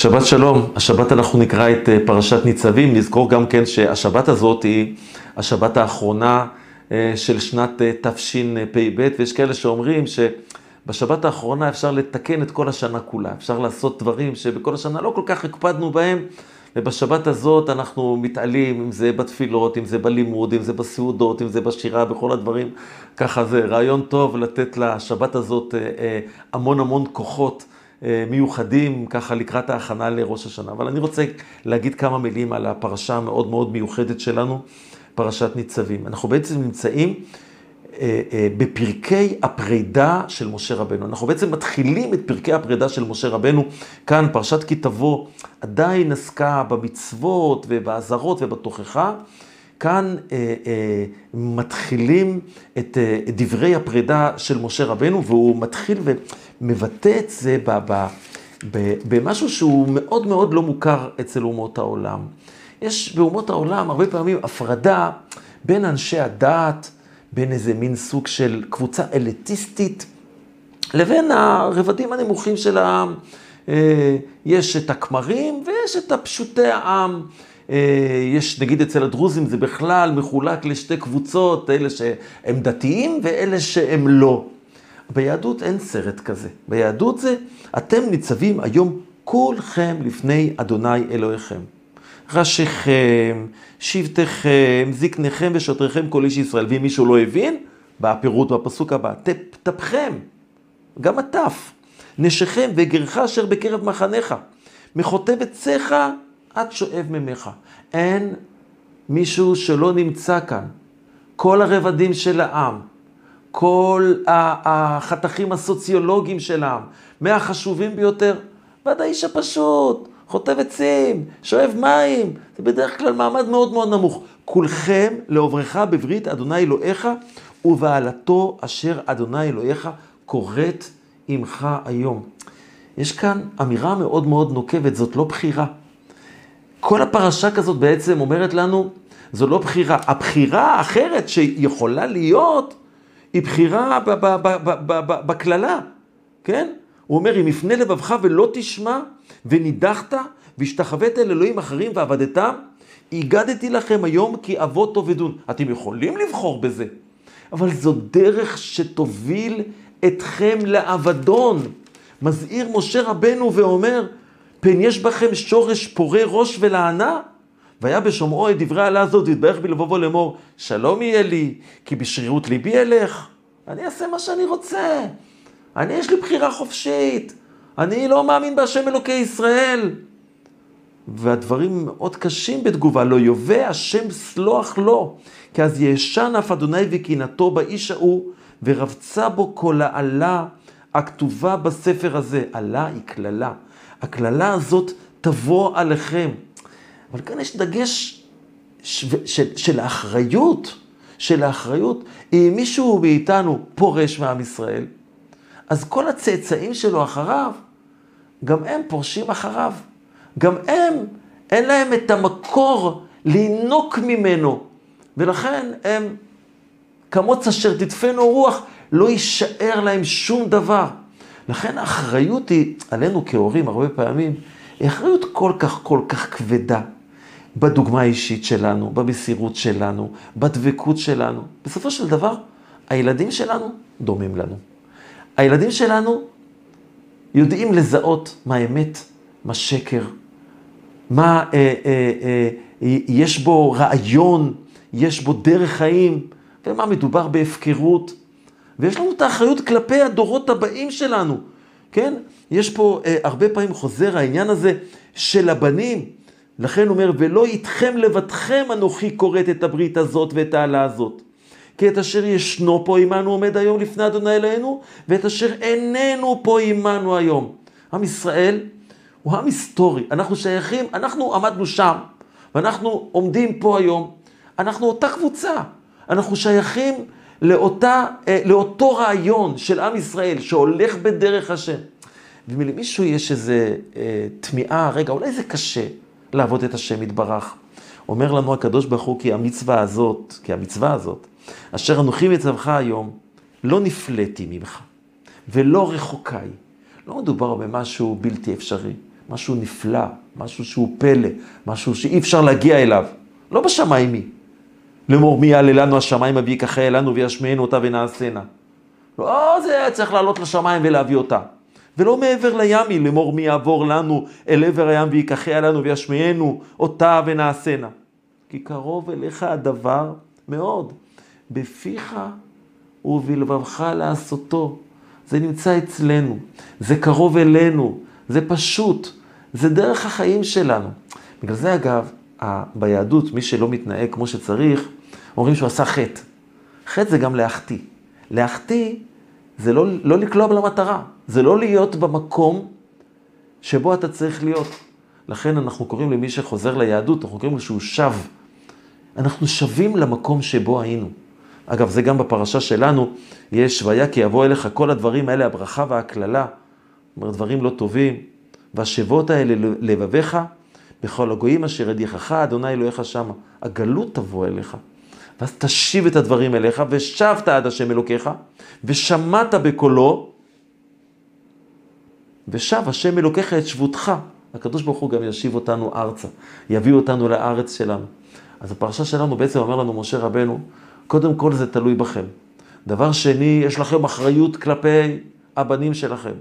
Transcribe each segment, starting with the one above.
שבת שלום, השבת אנחנו נקרא את פרשת ניצבים, נזכור גם כן שהשבת הזאת היא השבת האחרונה של שנת תשפ"ב, ויש כאלה שאומרים שבשבת האחרונה אפשר לתקן את כל השנה כולה, אפשר לעשות דברים שבכל השנה לא כל כך הקפדנו בהם, ובשבת הזאת אנחנו מתעלים, אם זה בתפילות, אם זה בלימוד, אם זה בסעודות, אם זה בשירה, בכל הדברים, ככה זה רעיון טוב לתת לשבת הזאת המון המון כוחות. מיוחדים ככה לקראת ההכנה לראש השנה. אבל אני רוצה להגיד כמה מילים על הפרשה המאוד מאוד מיוחדת שלנו, פרשת ניצבים. אנחנו בעצם נמצאים בפרקי הפרידה של משה רבנו. אנחנו בעצם מתחילים את פרקי הפרידה של משה רבנו. כאן פרשת כי תבוא עדיין עסקה במצוות ובאזהרות ובתוכחה. כאן אה, אה, מתחילים את, אה, דברי הפרידה של משה רבנו, והוא מתחיל ומבטא את זה ב, ב, ב, במשהו שהוא מאוד מאוד לא מוכר אצל אומות העולם. יש באומות העולם הרבה פעמים הפרדה בין אנשי הדת, בין איזה מין סוג של קבוצה אליטיסטית, לבין הרבדים הנמוכים של העם. יש את הכמרים ויש את הפשוטי העם. יש, נגיד אצל הדרוזים זה בכלל מחולק לשתי קבוצות, אלה שהם דתיים ואלה שהם לא. ביהדות אין סרט כזה. ביהדות זה, אתם ניצבים היום כולכם לפני אדוני אלוהיכם. ראשיכם, שבטיכם, זקניכם ושוטריכם כל איש ישראל. ואם מישהו לא הבין, בפירוט בפסוק הבא, טפכם, גם הטף, נשיכם וגרך אשר בקרב מחניך, מחוטב עציך עד שואב ממך. אין מישהו שלא נמצא כאן. כל הרבדים של העם, כל החתכים הסוציולוגיים של העם, מהחשובים ביותר, ועד האיש הפשוט, חוטב עצים, שואב מים, זה בדרך כלל מעמד מאוד מאוד נמוך. כולכם לעוברך בברית אדוני אלוהיך ובעלתו אשר אדוני אלוהיך כורת עמך היום. יש כאן אמירה מאוד מאוד נוקבת, זאת לא בחירה. כל הפרשה כזאת בעצם אומרת לנו, זו לא בחירה. הבחירה האחרת שיכולה להיות, היא בחירה בקללה, כן? הוא אומר, אם יפנה לבבך ולא תשמע, ונידחת, והשתחווית אל אלוהים אחרים ועבדתם, הגדתי לכם היום כי אבות תאבדון. אתם יכולים לבחור בזה, אבל זו דרך שתוביל אתכם לאבדון. מזהיר משה רבנו ואומר, פן יש בכם שורש פורה ראש ולענה? והיה בשומעו את דברי העלה הזאת, והתברך בלבבו לאמור, שלום יהיה לי, כי בשרירות ליבי אלך. אני אעשה מה שאני רוצה. אני, יש לי בחירה חופשית. אני לא מאמין בהשם אלוקי ישראל. והדברים מאוד קשים בתגובה, לא יובא השם סלוח לו, כי אז ישן אף אדוני וקנאתו באיש ההוא, ורבצה בו כל העלה הכתובה בספר הזה. עלה היא קללה. הקללה הזאת תבוא עליכם. אבל כאן יש דגש של, של, של האחריות, של האחריות. אם מישהו מאיתנו פורש מעם ישראל, אז כל הצאצאים שלו אחריו, גם הם פורשים אחריו. גם הם, אין להם את המקור לינוק ממנו. ולכן הם, כמוץ אשר תדפנו רוח, לא יישאר להם שום דבר. לכן האחריות היא, עלינו כהורים הרבה פעמים, היא אחריות כל כך כל כך כבדה. בדוגמה האישית שלנו, במסירות שלנו, בדבקות שלנו. בסופו של דבר, הילדים שלנו דומים לנו. הילדים שלנו יודעים לזהות מה אמת, מה שקר, מה אה, אה, אה, יש בו רעיון, יש בו דרך חיים, ומה מדובר בהפקרות. ויש לנו את האחריות כלפי הדורות הבאים שלנו, כן? יש פה אה, הרבה פעמים חוזר העניין הזה של הבנים. לכן הוא אומר, ולא איתכם לבדכם אנוכי כורת את הברית הזאת ואת העלה הזאת. כי את אשר ישנו פה עמנו עומד היום לפני אדוני אלוהינו, ואת אשר איננו פה עמנו היום. עם ישראל הוא עם היסטורי. אנחנו שייכים, אנחנו עמדנו שם, ואנחנו עומדים פה היום. אנחנו אותה קבוצה. אנחנו שייכים לאותה, אה, לאותו רעיון של עם ישראל שהולך בדרך השם. ואם למישהו יש איזה אה, תמיהה, רגע, אולי זה קשה לעבוד את השם יתברך. אומר לנו הקדוש ברוך הוא כי המצווה הזאת, כי המצווה הזאת, אשר אנוכי מצווך היום, לא נפלאתי ממך ולא רחוקה היא. לא מדובר במשהו בלתי אפשרי. משהו נפלא, משהו שהוא פלא, משהו שאי אפשר להגיע אליו. לא בשמיים היא. לאמור מי יעלה לנו השמיים אביא ככה אלינו וישמיענו אותה ונעשנה. לא, זה צריך לעלות לשמיים ולהביא אותה. ולא מעבר לים היא, לאמור מי יעבור לנו אל עבר הים ויקחה אלינו וישמיענו אותה ונעשנה. כי קרוב אליך הדבר מאוד, בפיך ובלבבך לעשותו. זה נמצא אצלנו, זה קרוב אלינו, זה פשוט, זה דרך החיים שלנו. בגלל זה אגב, ביהדות, מי שלא מתנהג כמו שצריך, אומרים שהוא עשה חטא. חטא זה גם להחטיא. להחטיא זה לא, לא לקלוע למטרה, זה לא להיות במקום שבו אתה צריך להיות. לכן אנחנו קוראים למי שחוזר ליהדות, אנחנו קוראים לו שהוא שב. אנחנו שבים למקום שבו היינו. אגב, זה גם בפרשה שלנו, יש והיה כי יבוא אליך כל הדברים האלה, הברכה והקללה, אומר דברים לא טובים, והשבות האלה לבביך, בכל הגויים אשר ידיחך, אדוני אלוהיך שמה. הגלות תבוא אליך. ואז תשיב את הדברים אליך, ושבת עד השם אלוקיך, ושמעת בקולו, ושב השם אלוקיך את שבותך. הקדוש ברוך הוא גם ישיב אותנו ארצה, יביא אותנו לארץ שלנו. אז הפרשה שלנו בעצם אומר לנו משה רבנו, קודם כל זה תלוי בכם. דבר שני, יש לכם אחריות כלפי הבנים שלכם.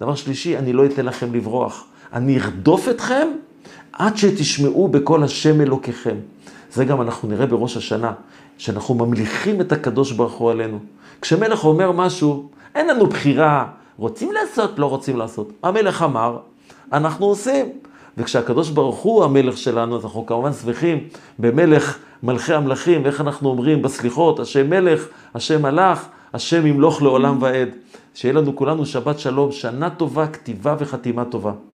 דבר שלישי, אני לא אתן לכם לברוח. אני ארדוף אתכם עד שתשמעו בקול השם אלוקיכם. זה גם אנחנו נראה בראש השנה, שאנחנו ממליכים את הקדוש ברוך הוא עלינו. כשמלך אומר משהו, אין לנו בחירה, רוצים לעשות, לא רוצים לעשות. המלך אמר, אנחנו עושים. וכשהקדוש ברוך הוא המלך שלנו, אז אנחנו כמובן שמחים במלך מלכי המלכים, ואיך אנחנו אומרים בסליחות, השם מלך, השם מלך, השם ימלוך לעולם ועד. שיהיה לנו כולנו שבת שלום, שנה טובה, כתיבה וחתימה טובה.